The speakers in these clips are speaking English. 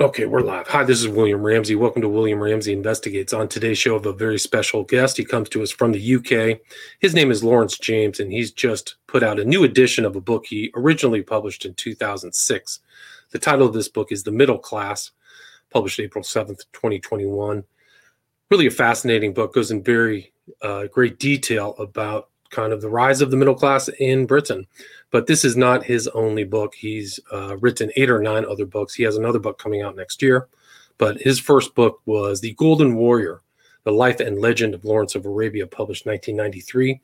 Okay, we're live. Hi, this is William Ramsey. Welcome to William Ramsey Investigates. On today's show, of a very special guest. He comes to us from the UK. His name is Lawrence James, and he's just put out a new edition of a book he originally published in 2006. The title of this book is The Middle Class, published April 7th, 2021. Really a fascinating book, goes in very uh, great detail about kind of the rise of the middle class in Britain. But this is not his only book. He's uh, written eight or nine other books. He has another book coming out next year. But his first book was The Golden Warrior The Life and Legend of Lawrence of Arabia, published 1993.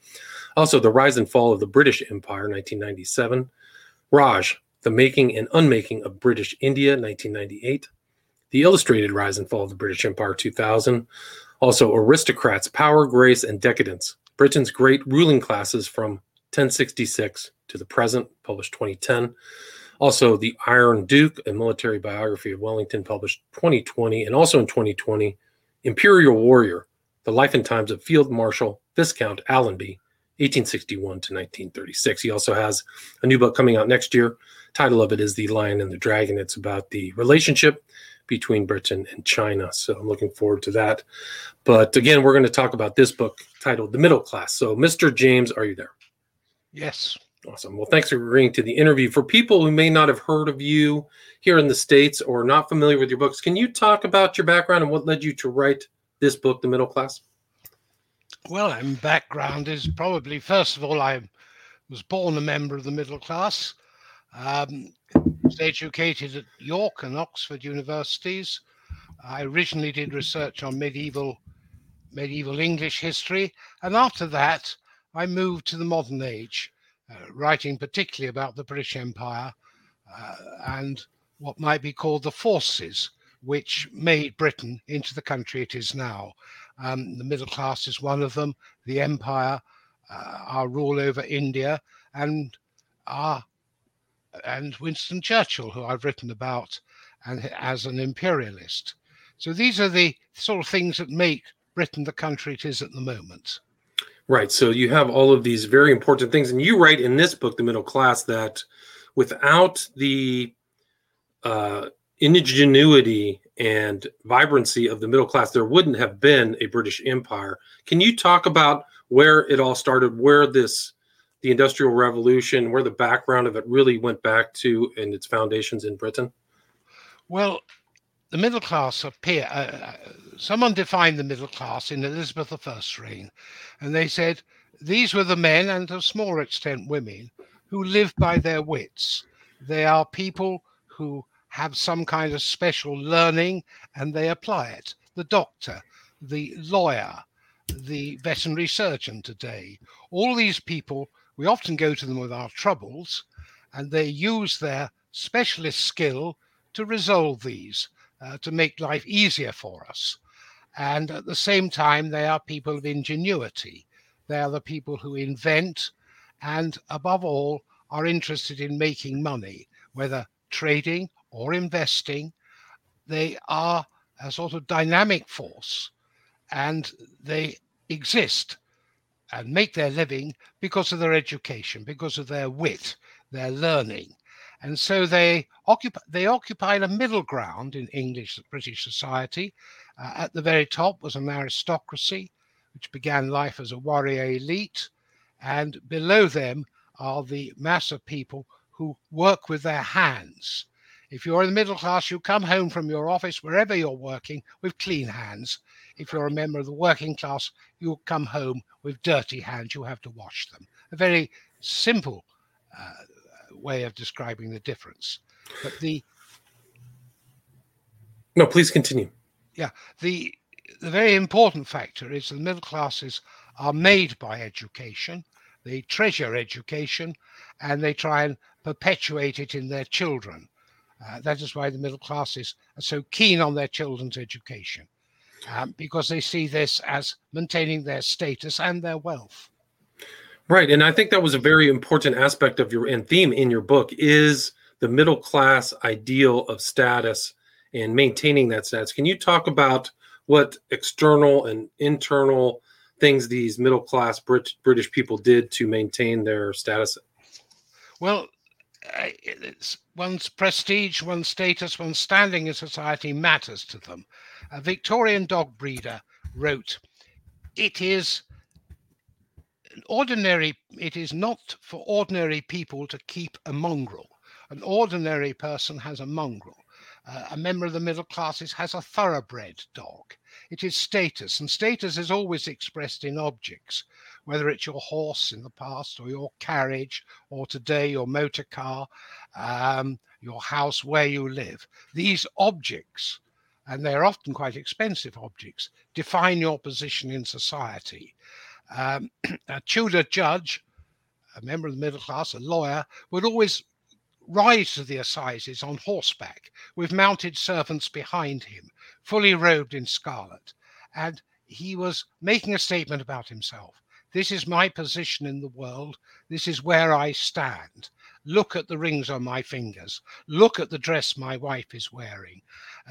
Also, The Rise and Fall of the British Empire, 1997. Raj, The Making and Unmaking of British India, 1998. The Illustrated Rise and Fall of the British Empire, 2000. Also, Aristocrats, Power, Grace, and Decadence, Britain's Great Ruling Classes from 1066 to the Present, published 2010. Also, The Iron Duke, a military biography of Wellington, published 2020. And also in 2020, Imperial Warrior, The Life and Times of Field Marshal Viscount Allenby, 1861 to 1936. He also has a new book coming out next year. Title of it is The Lion and the Dragon. It's about the relationship between Britain and China. So I'm looking forward to that. But again, we're going to talk about this book titled The Middle Class. So, Mr. James, are you there? Yes. Awesome. Well, thanks for agreeing to the interview. For people who may not have heard of you here in the States or not familiar with your books, can you talk about your background and what led you to write this book, The Middle Class? Well, my background is probably, first of all, I was born a member of the middle class. Um, was educated at York and Oxford universities. I originally did research on medieval medieval English history, and after that, I moved to the modern age, uh, writing particularly about the British Empire uh, and what might be called the forces which made Britain into the country it is now. Um, the middle class is one of them, the empire, uh, our rule over India, and our and Winston Churchill, who I've written about and as an imperialist. So these are the sort of things that make Britain the country it is at the moment. Right. So you have all of these very important things. And you write in this book, The Middle Class, that without the uh, ingenuity and vibrancy of the middle class, there wouldn't have been a British Empire. Can you talk about where it all started, where this the Industrial Revolution, where the background of it really went back to and its foundations in Britain? Well, the middle class appear. Uh, uh, someone defined the middle class in Elizabeth I's reign, and they said these were the men and to a smaller extent women who live by their wits. They are people who have some kind of special learning and they apply it. The doctor, the lawyer, the veterinary surgeon today, all these people we often go to them with our troubles, and they use their specialist skill to resolve these, uh, to make life easier for us. And at the same time, they are people of ingenuity. They are the people who invent and, above all, are interested in making money, whether trading or investing. They are a sort of dynamic force and they exist and make their living because of their education, because of their wit, their learning. And so they occupy they occupied a middle ground in English British society. Uh, at the very top was an aristocracy, which began life as a warrior elite, and below them are the mass of people who work with their hands. If you're in the middle class, you come home from your office, wherever you're working, with clean hands. If you're a member of the working class, you'll come home with dirty hands. You have to wash them. A very simple uh, way of describing the difference. But the no, please continue. Yeah, the the very important factor is the middle classes are made by education. They treasure education, and they try and perpetuate it in their children. Uh, that is why the middle classes are so keen on their children's education, um, because they see this as maintaining their status and their wealth. Right, and I think that was a very important aspect of your and theme in your book is the middle class ideal of status and maintaining that status. Can you talk about what external and internal things these middle class Brit- British people did to maintain their status? Well, uh, one's prestige, one's status, one's standing in society matters to them. A Victorian dog breeder wrote, "It is ordinary. It is not for ordinary people to keep a mongrel. An ordinary person has a mongrel. Uh, a member of the middle classes has a thoroughbred dog. It is status, and status is always expressed in objects, whether it's your horse in the past, or your carriage, or today your motor car, um, your house, where you live. These objects, and they're often quite expensive objects, define your position in society. Um, a Tudor judge, a member of the middle class, a lawyer, would always rise to the assizes on horseback with mounted servants behind him, fully robed in scarlet. And he was making a statement about himself. This is my position in the world. This is where I stand. Look at the rings on my fingers. Look at the dress my wife is wearing.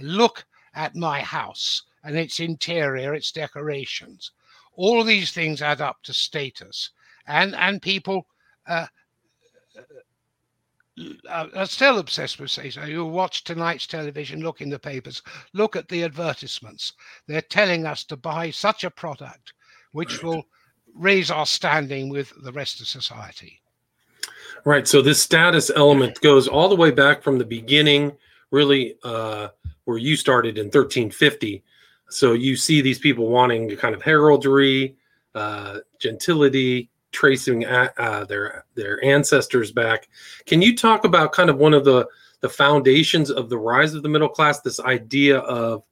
Look at my house and its interior, its decorations. All these things add up to status. And, and people uh, are still obsessed with status. You watch tonight's television, look in the papers, look at the advertisements. They're telling us to buy such a product which will raise our standing with the rest of society. Right. So this status element goes all the way back from the beginning, really, uh, where you started in 1350. So you see these people wanting kind of heraldry, uh, gentility, tracing uh, their their ancestors back. Can you talk about kind of one of the the foundations of the rise of the middle class? This idea of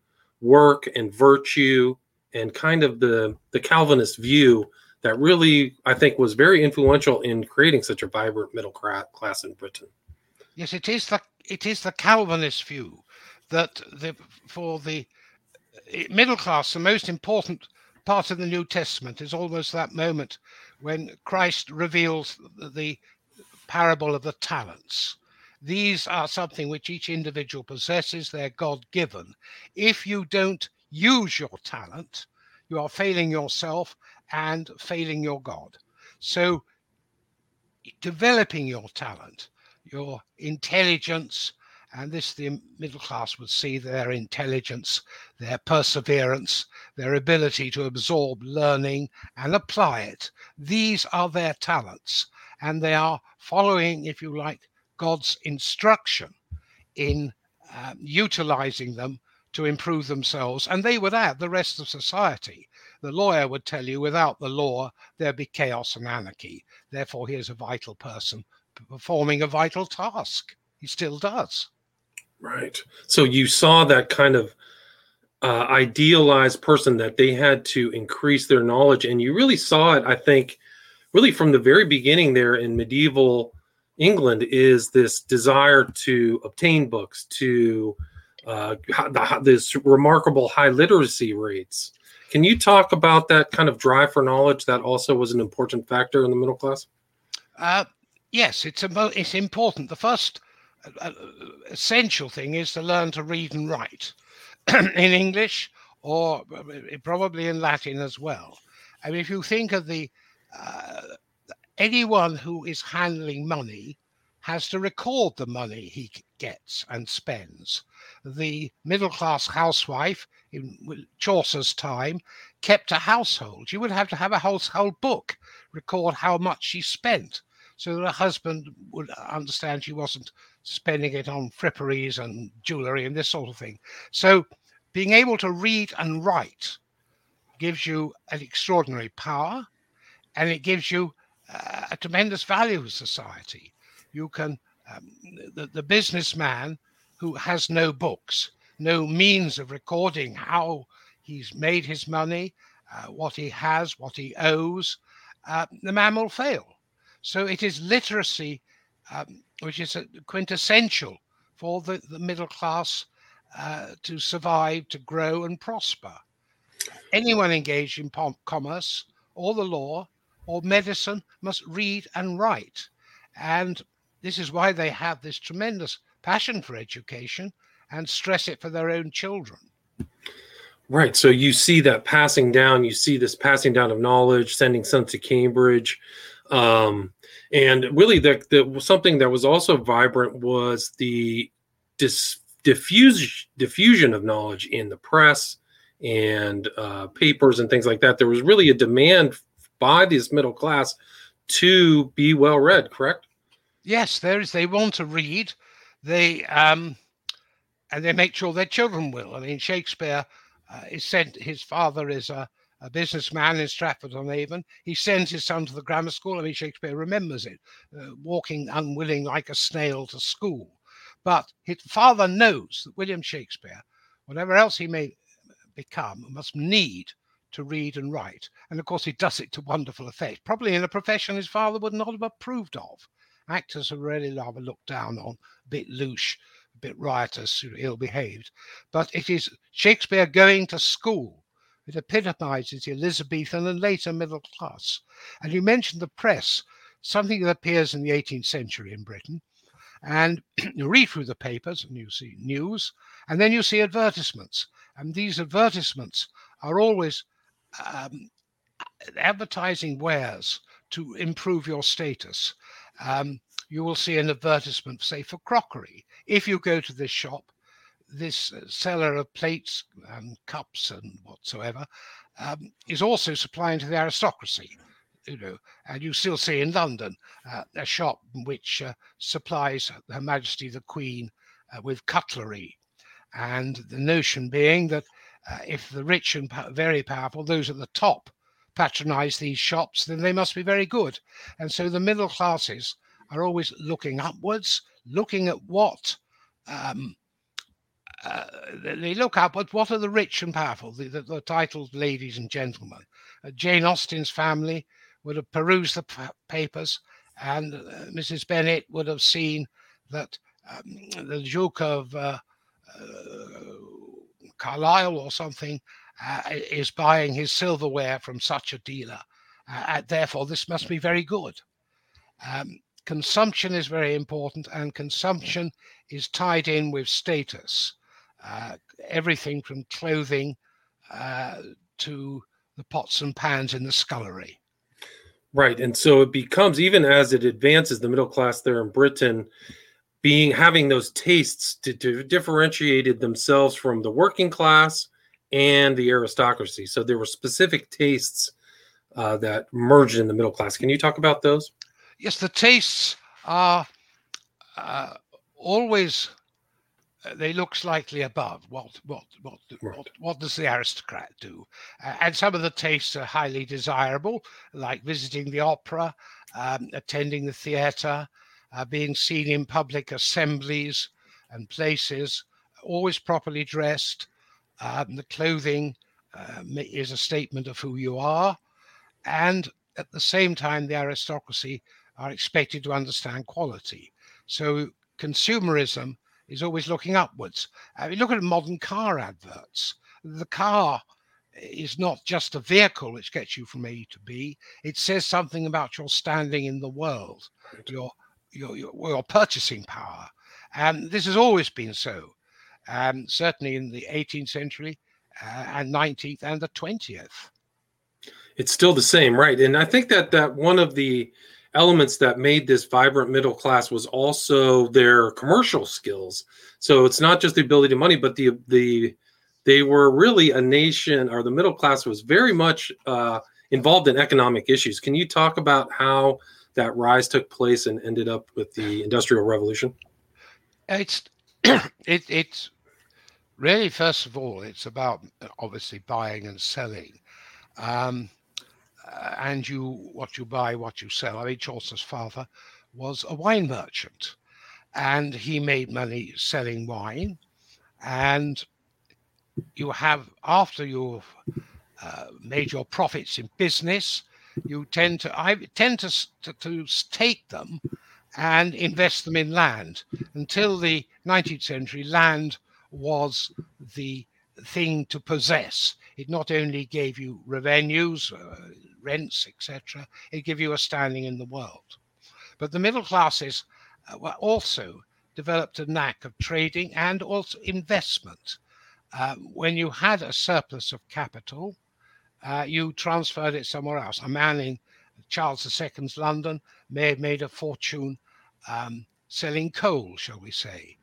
work and virtue, and kind of the the Calvinist view that really I think was very influential in creating such a vibrant middle class in Britain. Yes, it is the it is the Calvinist view that the for the eh, middle class the most important part of the New Testament is almost that moment when Christ reveals the parable of the talents. These are something which each individual possesses, they're God given. If you don't use your talent, you are failing yourself and failing your God. So, developing your talent, your intelligence, and this the middle class would see their intelligence, their perseverance, their ability to absorb learning and apply it. These are their talents, and they are following, if you like, God's instruction in um, utilizing them to improve themselves. And they would add the rest of society. The lawyer would tell you without the law, there'd be chaos and anarchy. Therefore, here's a vital person performing a vital task. He still does. Right. So you saw that kind of uh, idealized person that they had to increase their knowledge, and you really saw it. I think, really from the very beginning there in medieval England, is this desire to obtain books, to uh, this remarkable high literacy rates. Can you talk about that kind of drive for knowledge that also was an important factor in the middle class? Uh, yes, it's a, it's important. The first uh, uh, essential thing is to learn to read and write in English or uh, probably in Latin as well. I mean, if you think of the uh, anyone who is handling money has to record the money he gets and spends. The middle class housewife in Chaucer's time kept a household. She would have to have a household book, record how much she spent, so that her husband would understand she wasn't spending it on fripperies and jewelry and this sort of thing. So being able to read and write gives you an extraordinary power and it gives you uh, a tremendous value to society. You can, um, the, the businessman who has no books, no means of recording how he's made his money, uh, what he has, what he owes, uh, the man will fail. So it is literacy um, which is quintessential for the, the middle class uh, to survive, to grow, and prosper. Anyone engaged in commerce or the law or medicine must read and write. And this is why they have this tremendous passion for education and stress it for their own children. Right. So you see that passing down, you see this passing down of knowledge, sending sons to Cambridge. Um, and really, the, the something that was also vibrant was the dis, diffuse, diffusion of knowledge in the press and uh, papers and things like that. There was really a demand by this middle class to be well read. Correct? Yes, there is. They want to read. They um, and they make sure their children will. I mean, Shakespeare uh, is sent. His father is a a businessman in Stratford on Avon. He sends his son to the grammar school. I mean, Shakespeare remembers it, uh, walking unwilling like a snail to school. But his father knows that William Shakespeare, whatever else he may become, must need to read and write. And of course, he does it to wonderful effect, probably in a profession his father would not have approved of. Actors are really rather looked down on, a bit louche, a bit riotous, ill behaved. But it is Shakespeare going to school it epitomizes the Elizabethan and later middle class. And you mentioned the press, something that appears in the 18th century in Britain. And you read through the papers and you see news, and then you see advertisements. And these advertisements are always um, advertising wares to improve your status. Um, you will see an advertisement, say, for crockery. If you go to this shop, this uh, seller of plates and cups and whatsoever um, is also supplying to the aristocracy. You know, and you still see in London uh, a shop which uh, supplies Her Majesty the Queen uh, with cutlery, and the notion being that uh, if the rich and very powerful, those at the top, patronize these shops, then they must be very good. And so the middle classes are always looking upwards, looking at what um, uh, they look up at what are the rich and powerful, the, the, the titled ladies and gentlemen. Uh, Jane Austen's family would have perused the p- papers, and uh, Mrs. Bennet would have seen that um, the Duke of uh, uh, Carlisle or something is buying his silverware from such a dealer. therefore, this must be very good. Um, consumption is very important, and consumption is tied in with status uh, everything from clothing uh, to the pots and pans in the scullery. Right, and so it becomes even as it advances, the middle class there in Britain being having those tastes to, to differentiated themselves from the working class and the aristocracy. So there were specific tastes uh, that merged in the middle class. Can you talk about those? Yes, the tastes are uh, always uh, they look slightly above what what what right. what, what, does the aristocrat do? Uh, and some of the tastes are highly desirable like visiting the opera um, attending the theater uh, being seen in public assemblies and places always properly dressed. Um, the clothing uh, is a statement of who you are. And at the same time the aristocracy are expected to understand quality. So consumerism is always looking upwards. I mean, look at modern car adverts. The car is not just a vehicle which gets you from A to B. It says something about your standing in the world, your your your, your purchasing power, and this has always been so. Um, certainly in the 18th century uh, and 19th and the 20th. It's still the same, right? And I think that that one of the elements that made this vibrant middle class was also their commercial skills. So it's not just the ability to money, but the the they were really a nation, or the middle class was very much uh, involved in economic issues. Can you talk about how that rise took place and ended up with the Industrial Revolution? It's it, it's really first of all, it's about obviously buying and selling. Um, uh, and you what you buy, what you sell. I mean, Chaucer's father was a wine merchant, and he made money selling wine. And you have after you've uh, made your profits in business, you tend to I tend to, to to take them and invest them in land. Until the 19th century, land was the thing to possess. It not only gave you revenues, uh, rents, etc. It gave you a standing in the world. But the middle classes uh, were also developed a knack of trading and also investment. Uh, when you had a surplus of capital, uh, you transferred it somewhere else. A man in Charles II's London may have made a fortune um, selling coal, shall we say,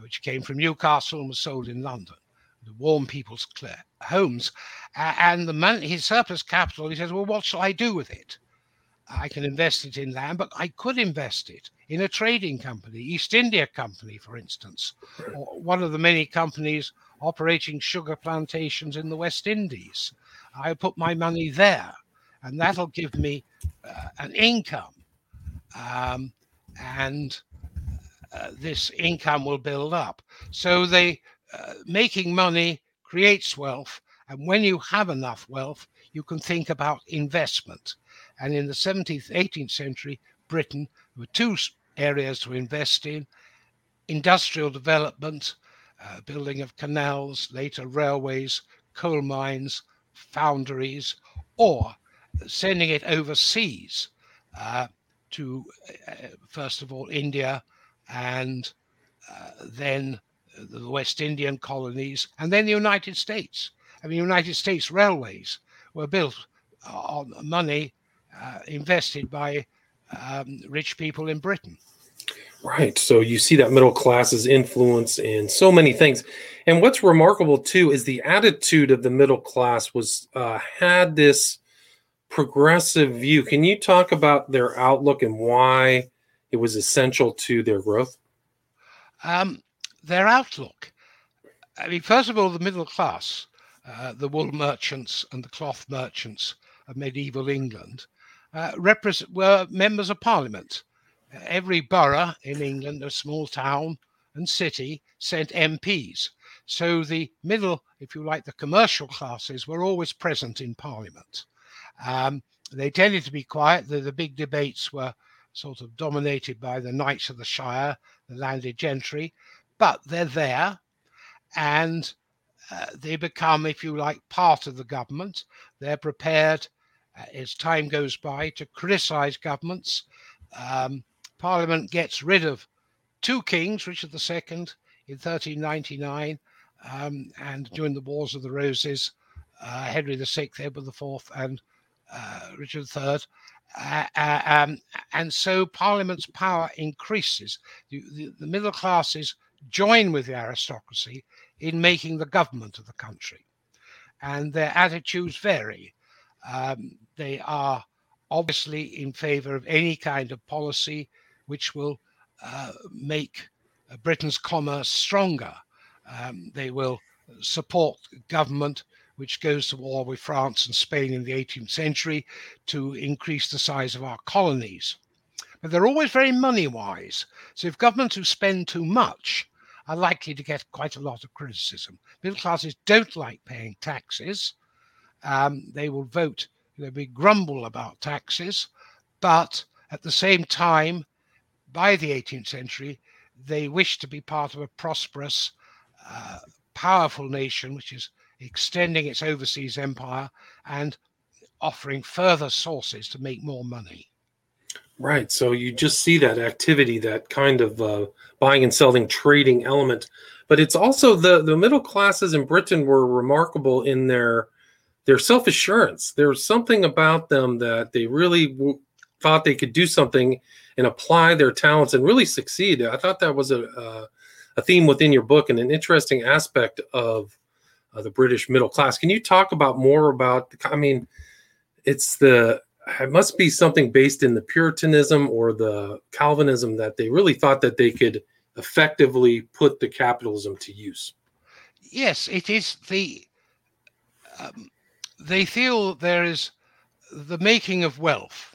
which came from Newcastle and was sold in London to warm people's homes. And the money, his surplus capital, he says, well, what shall I do with it? I can invest it in land, but I could invest it in a trading company, East India Company, for instance, or one of the many companies operating sugar plantations in the West Indies. I put my money there, and that'll give me uh, an income. Um, and uh, this income will build up. So they uh, making money creates wealth, and when you have enough wealth, you can think about investment. And in the 17th, 18th century, Britain, there were two areas to invest in industrial development, uh, building of canals, later railways, coal mines, foundries, or sending it overseas uh, to, uh, first of all, India and uh, then the West Indian colonies, and then the United States. I mean, United States railways were built on money uh, invested by um, rich people in Britain. Right. So you see that middle class's influence in so many things. And what's remarkable too is the attitude of the middle class was uh, had this progressive view. Can you talk about their outlook and why it was essential to their growth? Um, their outlook. I mean, first of all, the middle class, uh, the wool merchants and the cloth merchants of medieval England, uh, were members of parliament. Every borough in England, a small town and city, sent MPs. So the middle, if you like, the commercial classes were always present in parliament. Um, they tended to be quiet. The, the big debates were sort of dominated by the knights of the shire, the landed gentry, but they're there and uh, they become, if you like, part of the government. They're prepared uh, as time goes by to criticize governments. Um, Parliament gets rid of two kings, Richard II in 1399, um, and during the Wars of the Roses, uh, Henry VI, Edward IV, and uh, Richard III. Uh, uh, um, and so Parliament's power increases. The, the, the middle classes join with the aristocracy in making the government of the country. And their attitudes vary. Um, they are obviously in favor of any kind of policy which will uh, make uh, Britain's commerce stronger. Um, they will support government which goes to war with France and Spain in the 18th century to increase the size of our colonies. But they're always very money wise. So if governments who spend too much are likely to get quite a lot of criticism. Middle classes don't like paying taxes. Um, they will vote, they'll be grumble about taxes, but at the same time, by the 18th century, they wish to be part of a prosperous, uh, powerful nation which is extending its overseas empire and offering further sources to make more money. Right. So you just see that activity, that kind of uh, buying and selling trading element. But it's also the the middle classes in Britain were remarkable in their their self assurance. There was something about them that they really w- thought they could do something and apply their talents and really succeed. I thought that was a a, a theme within your book and an interesting aspect of uh, the British middle class. Can you talk about more about? I mean, it's the it must be something based in the Puritanism or the Calvinism that they really thought that they could effectively put the capitalism to use. Yes, it is the. Um, they feel there is the making of wealth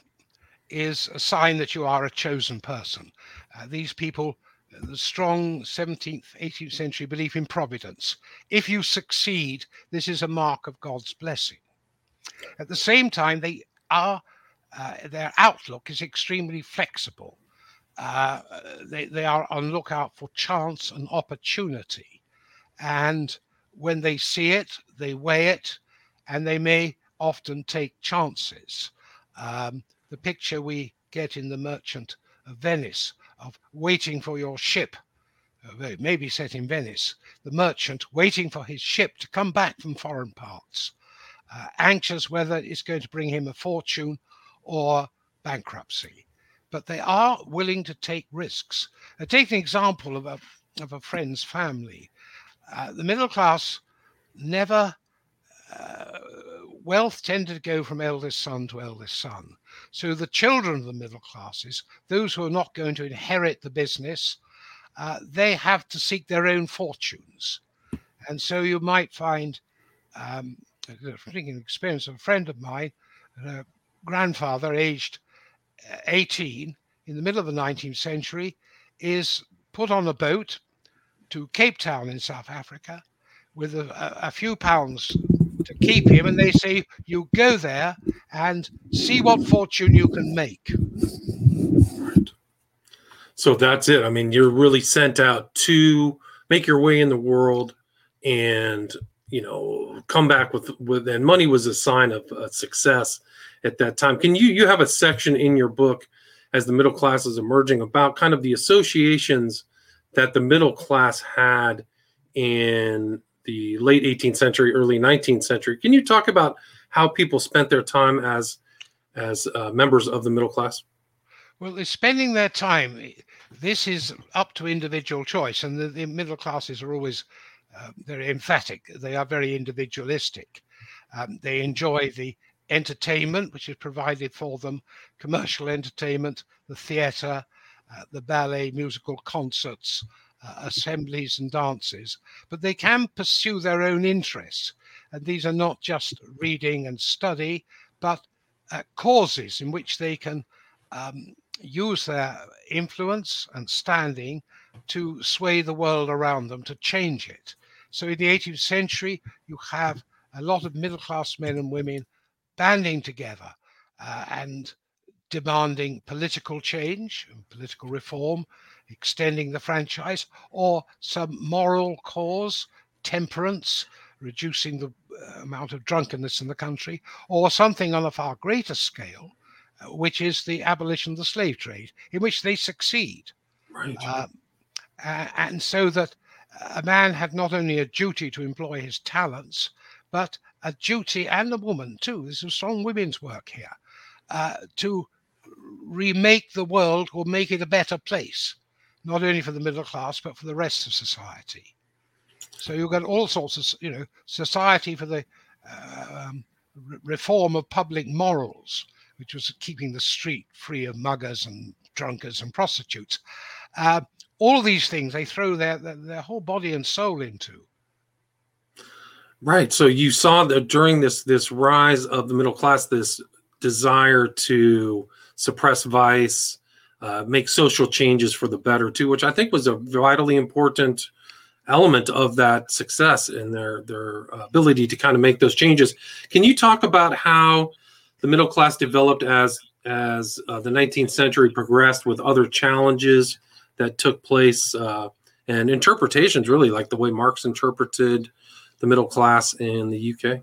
is a sign that you are a chosen person. Uh, these people, the strong 17th, 18th century belief in providence. If you succeed, this is a mark of God's blessing. At the same time, they are uh, their outlook is extremely flexible. Uh, they, they are on lookout for chance and opportunity. And when they see it, they weigh it, and they may often take chances. Um, the picture we get in The Merchant of Venice of waiting for your ship, uh, it may be set in Venice, the merchant waiting for his ship to come back from foreign parts, uh, anxious whether it's going to bring him a fortune or bankruptcy. But they are willing to take risks. I take an example of a, of a friend's family. Uh, the middle class never uh, wealth tended to go from eldest son to eldest son. So the children of the middle classes, those who are not going to inherit the business, uh, they have to seek their own fortunes. And so you might find, um, thinking experience of a friend of mine, a grandfather aged uh, 18 in the middle of the 19th century is put on a boat to Cape Town in South Africa with a, a few pounds to keep him, and they say, You go there and see what fortune you can make. Right. So that's it. I mean, you're really sent out to make your way in the world and you know come back with with and money was a sign of uh, success at that time can you you have a section in your book as the middle class is emerging about kind of the associations that the middle class had in the late 18th century, early 19th century. Can you talk about how people spent their time as as uh, members of the middle class? Well, they're spending their time. This is up to individual choice, and the, the middle classes are always very emphatic. They are very individualistic. Um, they enjoy the entertainment which is provided for them, commercial entertainment, the theatre, uh, the ballet, musical concerts, uh, assemblies and dances, but they can pursue their own interests. And these are not just reading and study, but uh, causes in which they can um, use their influence and standing to sway the world around them, to change it. So in the 18th century, you have a lot of middle class men and women banding together uh, and demanding political change and political reform extending the franchise, or some moral cause, temperance, reducing the uh, amount of drunkenness in the country, or something on a far greater scale, uh, which is the abolition of the slave trade, in which they succeed. Right. Uh, and so that a man had not only a duty to employ his talents, but a duty, and a woman too, this is strong women's work here, uh, to remake the world or make it a better place not only for the middle class but for the rest of society. So you've got all sorts of, you know, society for the uh, um, re- reform of public morals, which was keeping the street free of muggers and drunkards and prostitutes. Uh, all these things they throw their, their, their whole body and soul into. Right. So you saw that during this this rise of the middle class, this desire to suppress vice, uh, make social changes for the better too, which I think was a vitally important element of that success and their their ability to kind of make those changes. Can you talk about how the middle class developed as as uh, the 19th century progressed with other challenges that took place uh, and interpretations, really like the way Marx interpreted the middle class in the UK?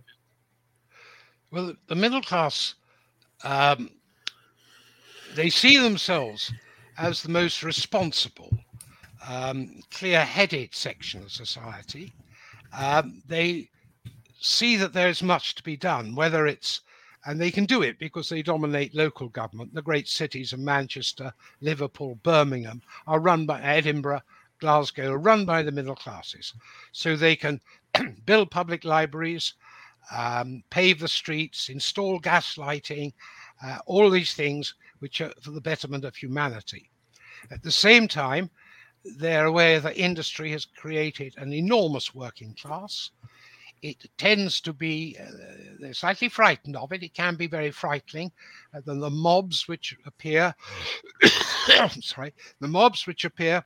Well, the middle class um, they see themselves as the most responsible, um, clear headed section of society. Um, they see that there is much to be done, whether it's and they can do it because they dominate local government. The great cities of Manchester, Liverpool, Birmingham are run by Edinburgh, Glasgow, are run by the middle classes. So they can build public libraries, um, pave the streets, install gas lighting, uh, all these things which are for the betterment of humanity. At the same time, they're aware that industry has created an enormous working class. It tends to be, uh, they're slightly frightened of it. It can be very frightening. Uh, than the mobs which appear, sorry, the mobs which appear,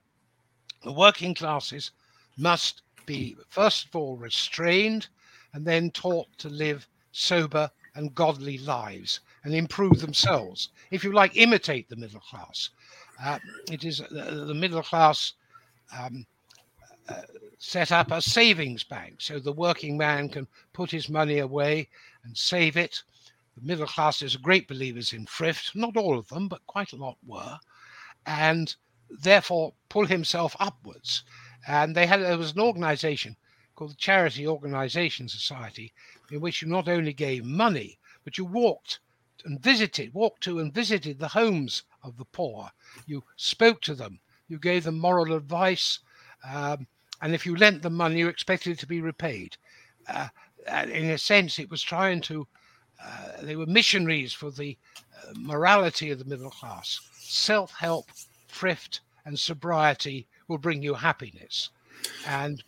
the working classes must be, first of all, restrained and then taught to live sober and godly lives and improve themselves. If you like, imitate the middle class. Uh, it is uh, the middle class um, uh, set up a savings bank so the working man can put his money away and save it. The middle class is great believers in thrift, not all of them, but quite a lot were, and therefore pull himself upwards. And they had there was an organization called the Charity Organization Society in which you not only gave money, but you walked and visited, walked to and visited the homes of the poor. You spoke to them. You gave them moral advice. Um, and if you lent them money, you expected it to be repaid. Uh, in a sense, it was trying to, uh, they were missionaries for the uh, morality of the middle class. Self help, thrift, and sobriety will bring you happiness. And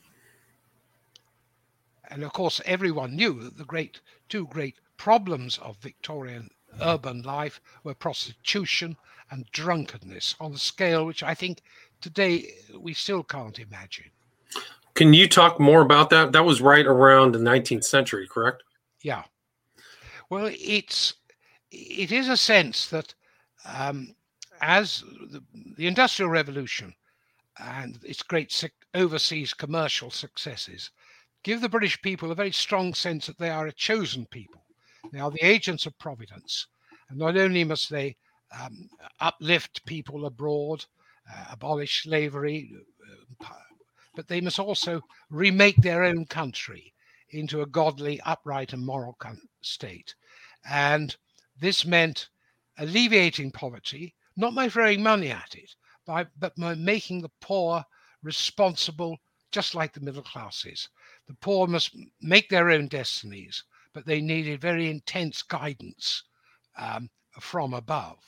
and of course, everyone knew that the great two great problems of Victorian urban life were prostitution and drunkenness on a scale which I think today we still can't imagine. Can you talk more about that? That was right around the 19th century, correct? Yeah. Well, it's it is a sense that um, as the, the, Industrial Revolution and its great overseas commercial successes give the British people a very strong sense that they are a chosen people. They are the agents of providence. And not only must they um, uplift people abroad, uh, abolish slavery, uh, but they must also remake their own country into a godly, upright, and moral state. And this meant alleviating poverty, not by throwing money at it, by, but by making the poor responsible, just like the middle classes. The poor must make their own destinies, but they needed very intense guidance um, from above.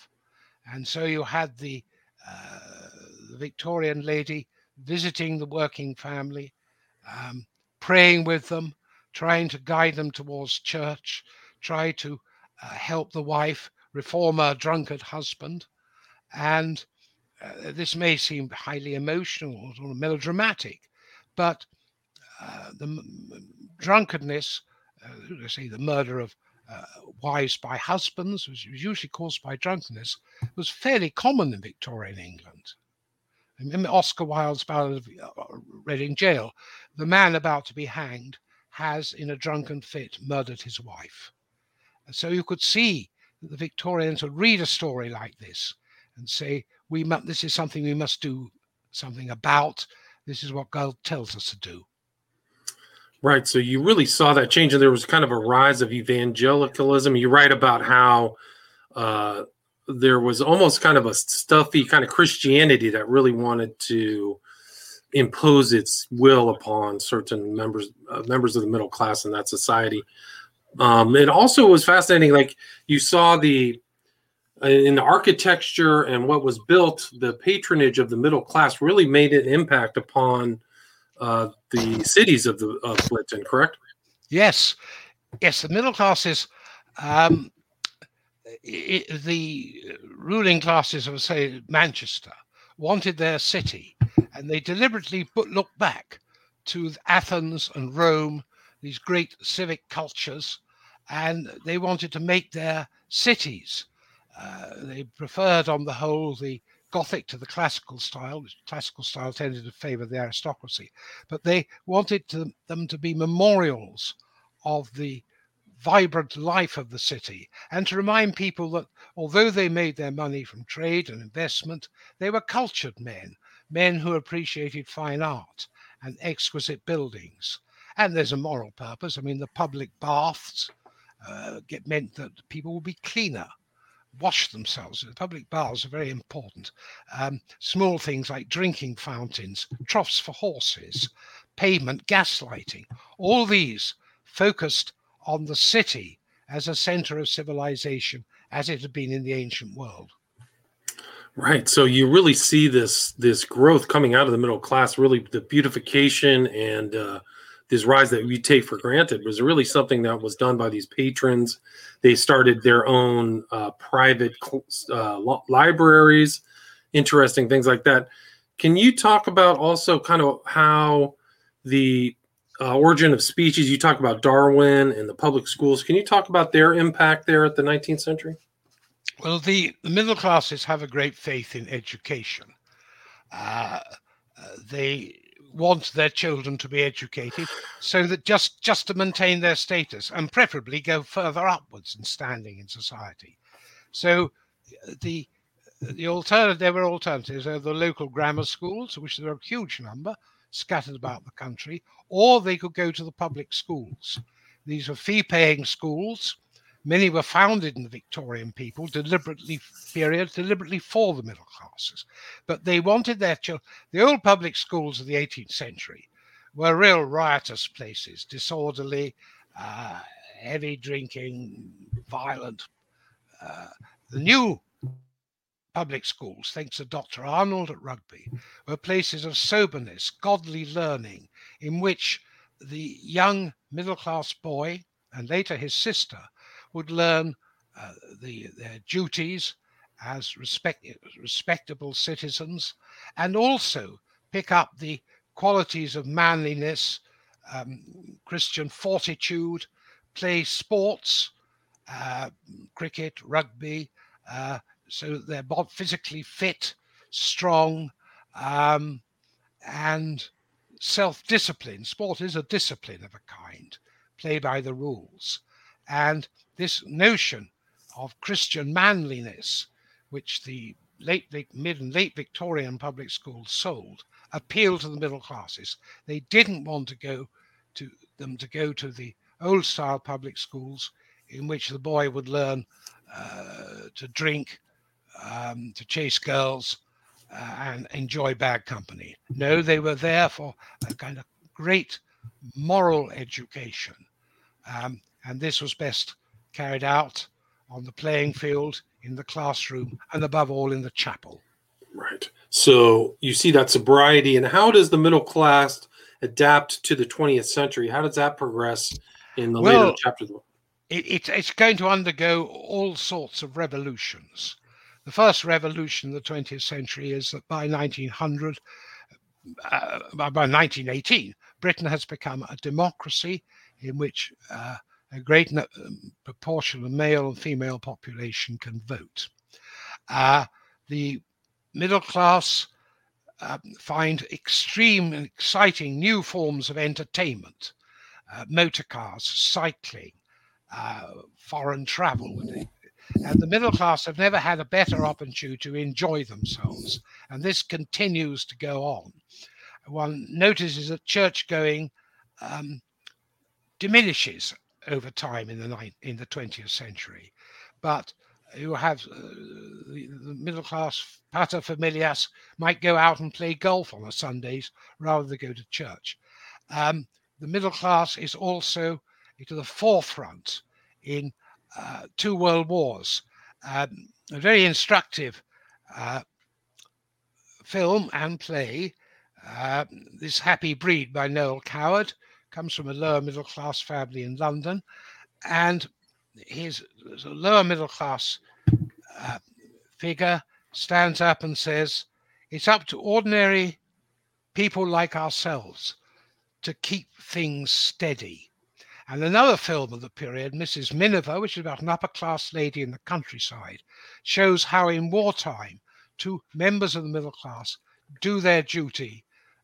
And so you had the, uh, the, Victorian lady visiting the working family, um, praying with them, trying to guide them towards church, try to uh, help the wife reform her drunkard husband. And uh, this may seem highly emotional or melodramatic, but uh, the drunkenness, uh, say the murder of uh, wives by husbands, which was usually caused by drunkenness, was fairly common in Victorian England. Remember Oscar Wilde's Ballad of uh, Reading Gaol. The man about to be hanged has, in a drunken fit, murdered his wife. And so you could see that the Victorians would read a story like this and say, "We mu- this is something we must do something about. This is what God tells us to do." Right. So you really saw that change, and there was kind of a rise of evangelicalism. You write about how uh, there was almost kind of a stuffy kind of Christianity that really wanted to impose its will upon certain members uh, members of the middle class in that society. Um, it also was fascinating. Like you saw the in the architecture and what was built, the patronage of the middle class really made an impact upon uh, the cities of the of Britain, correct? Yes, yes. The middle classes, um, it, the ruling classes of say Manchester wanted their city, and they deliberately looked back to Athens and Rome, these great civic cultures, and they wanted to make their cities. Uh, they preferred, on the whole, the Gothic to the classical style. The classical style tended to favor the aristocracy, but they wanted to, them to be memorials of the vibrant life of the city and to remind people that although they made their money from trade and investment, they were cultured men, men who appreciated fine art and exquisite buildings. And there's a moral purpose. I mean, the public baths uh, meant that people will be cleaner wash themselves. The public baths are very important. Um, small things like drinking fountains, troughs for horses, pavement gas lighting, all these focused on the city as a center of civilization as it had been in the ancient world. Right. So you really see this this growth coming out of the middle class, really the beautification and uh, this rise that we take for granted was really something that was done by these patrons. They started their own uh, private uh, libraries, interesting things like that. Can you talk about also kind of how the uh, origin of species? You talk about Darwin and the public schools. Can you talk about their impact there at the 19th century? Well, the, the middle classes have a great faith in education. Uh, uh, they want their children to be educated so that just just to maintain their status and preferably go further upwards in standing in society so the the alternative there were alternatives there the local grammar schools which there are a huge number scattered about the country or they could go to the public schools these were fee paying schools Many were founded in the Victorian people, deliberately period, deliberately for the middle classes. But they wanted their children. The old public schools of the 18th century were real riotous places, disorderly, uh, heavy drinking, violent. Uh, the new public schools, thanks to Dr. Arnold at Rugby, were places of soberness, godly learning, in which the young middle class boy and later his sister would learn uh, the, their duties as respect, respectable citizens and also pick up the qualities of manliness, um, Christian fortitude, play sports, uh, cricket, rugby, uh, so they're both physically fit, strong, um, and self discipline. Sport is a discipline of a kind, play by the rules. And this notion of Christian manliness, which the late mid and late Victorian public schools sold, appealed to the middle classes. They didn't want to go to them to go to the old style public schools in which the boy would learn uh, to drink, um, to chase girls, uh, and enjoy bad company. No, they were there for a kind of great moral education. Um, and this was best carried out on the playing field, in the classroom, and above all in the chapel. Right. So you see that sobriety, and how does the middle class adapt to the 20th century? How does that progress in the well, later chapters? It, it, it's going to undergo all sorts of revolutions. The first revolution of the 20th century is that by 1900, uh, by 1918, Britain has become a democracy in which uh, a great um, proportion of male and female population can vote. Uh, the middle class uh, find extreme and exciting new forms of entertainment, uh, motor cars, cycling, uh, foreign travel. And the middle class have never had a better opportunity to enjoy themselves. And this continues to go on. One notices that church going um, diminishes over time in the in the 20th century, but you have uh, the, the, middle class paterfamilias might go out and play golf on a Sundays rather than go to church. Um, the middle class is also to the forefront in uh, two world wars. Um, a very instructive uh, film and play, uh, This Happy Breed by Noel Coward, comes from a lower middle class family in London. And his lower middle class uh, figure stands up and says, It's up to ordinary people like ourselves to keep things steady. And another film of the period, Mrs. Miniver, which is about an upper class lady in the countryside, shows how in wartime two members of the middle class do their duty,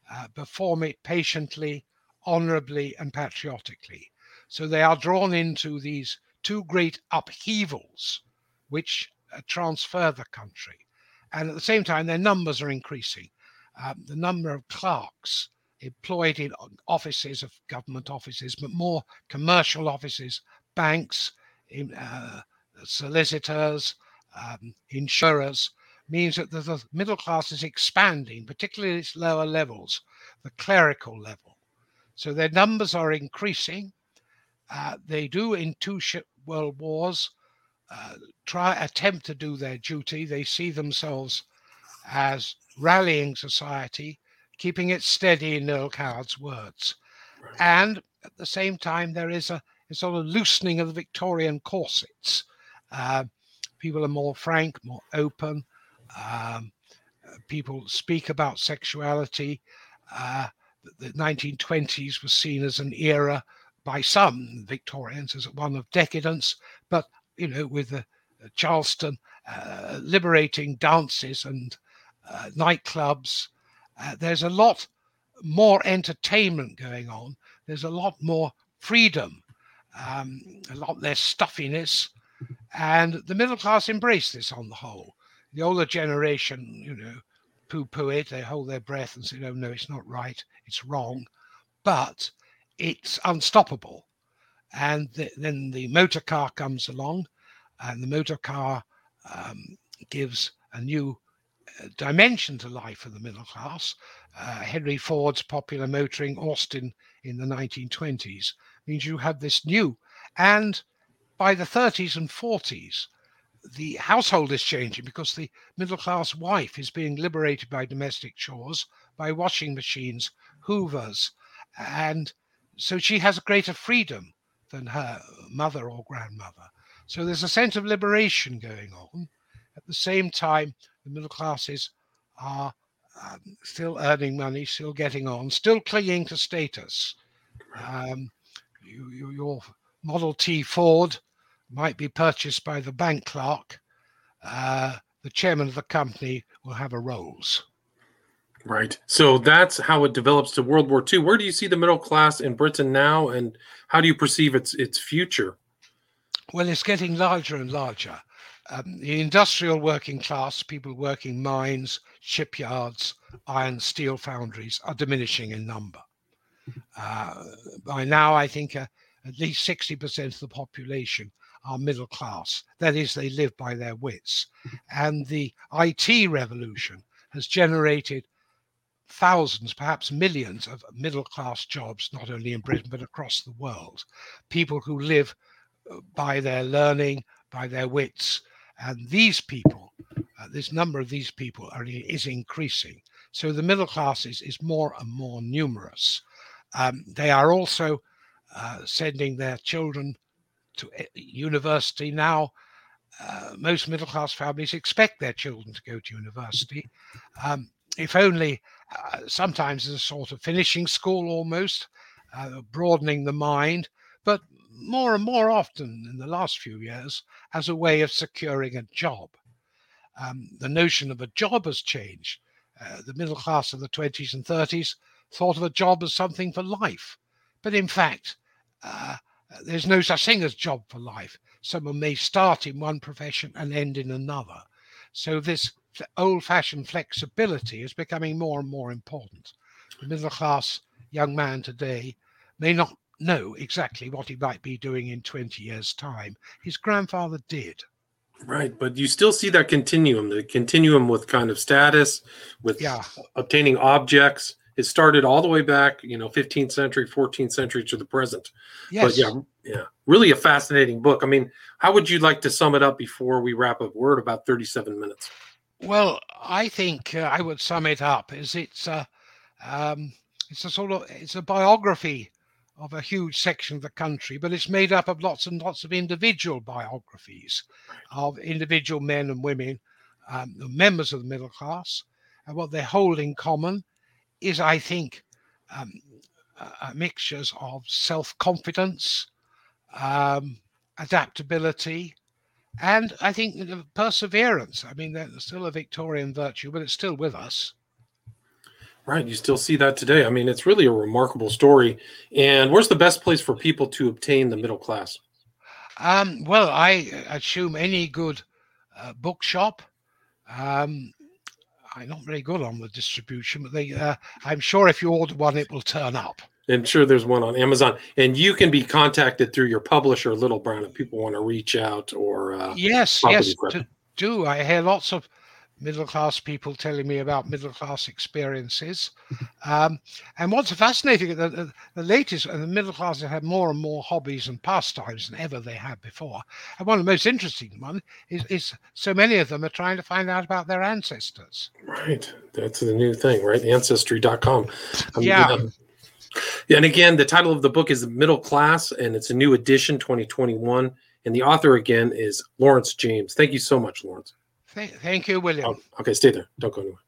uh, perform it patiently, honorably, and patriotically. So they are drawn into these two great upheavals which uh, transfer the country. And at the same time, their numbers are increasing. Um, the number of clerks employed in offices of government offices, but more commercial offices, banks, in, uh, solicitors, um, insurers, means that the middle class is expanding, particularly its lower levels, the clerical level. So their numbers are increasing. Uh, they do in two world wars uh, try attempt to do their duty. They see themselves as rallying society keeping it steady in Noel Coward's words. Right. And at the same time, there is a, a, sort of loosening of the Victorian corsets. Uh, people are more frank, more open. Um, people speak about sexuality. Uh, the 1920s was seen as an era by some Victorians as one of decadence, but you know, with the uh, Charleston uh, liberating dances and uh, nightclubs uh, there's a lot more entertainment going on. There's a lot more freedom, um, a lot less stuffiness, and the middle class embrace this on the whole. The older generation, you know, poo-poo it. They hold their breath and say, "No, no, it's not right. It's wrong," but it's unstoppable. And th- then the motor car comes along, and the motor car um, gives a new dimension to life for the middle class. Uh, Henry Ford's popular motoring Austin in the 1920s means you have this new. And by the 30s and 40s, the household is changing because the middle class wife is being liberated by domestic chores, by washing machines, hoovers, and so she has a greater freedom than her mother or grandmother. So there's a sense of liberation going on. At the same time, the middle classes are um, still earning money, still getting on, still clinging to status. Um, you, you, your Model T Ford might be purchased by the bank clerk. Uh, the chairman of the company will have a Rolls. Right. So that's how it develops to World War II. Where do you see the middle class in Britain now, and how do you perceive its its future? Well, it's getting larger and larger. Um, the industrial working class, people working mines, shipyards, iron steel foundries, are diminishing in number. Uh, by now, I think uh, at least 60% of the population are middle class. That is, they live by their wits. And the IT revolution has generated thousands, perhaps millions of middle class jobs, not only in Britain, but across the world. People who live uh, by their learning, by their wits. And these people, uh, this number of these people are, is increasing. So the middle class is, is more and more numerous. Um, they are also uh, sending their children to eh, university now. Uh, most middle class families expect their children to go to university. Um, if only uh, sometimes as a sort of finishing school almost, uh, broadening the mind, but more and more often in the last few years as a way of securing a job. Um, the notion of a job has changed. Uh, the middle class of the 20s and 30s thought of a job as something for life. But in fact, uh, there's no such thing as job for life. Someone may start in one profession and end in another. So this old fashioned flexibility is becoming more and more important. The middle class young man today may not know exactly what he might be doing in 20 years' time. His grandfather did. Right, but you still see that continuum, the continuum with kind of status, with yeah. obtaining objects. It started all the way back, you know, 15th century, 14th century to the present. Yes. But yeah, yeah, really a fascinating book. I mean, how would you like to sum it up before we wrap up? We're at about 37 minutes. Well, I think uh, I would sum it up as it's a, um, it's a sort of it's a biography of a huge section of the country, but it's made up of lots and lots of individual biographies of individual men and women, um, members of the middle class, and what they hold in common is, I think, um, uh, mixtures of self confidence, um, adaptability, and I think perseverance. I mean, there's still a Victorian virtue, but it's still with us. Right. You still see that today. I mean, it's really a remarkable story. And where's the best place for people to obtain the middle class? Um, well, I assume any good uh, bookshop. Um, I'm not very good on the distribution, but they, uh, I'm sure if you order one, it will turn up. I'm sure there's one on Amazon, and you can be contacted through your publisher, Little Brown, if people want to reach out or. Uh, yes, yes, to, do. I hear lots of middle class people telling me about middle class experiences. Um, and what's fascinating, the, the, the latest, and the middle class have had more and more hobbies and pastimes than ever they had before. And one of the most interesting one is, is so many of them are trying to find out about their ancestors. Right. That's the new thing, right? Ancestry.com. Um, yeah. yeah. And again, the title of the book is Middle Class, and it's a new edition, 2021. And the author again is Lawrence James. Thank you so much, Lawrence. Thank you, William. Oh, okay, stay there. Don't go anywhere.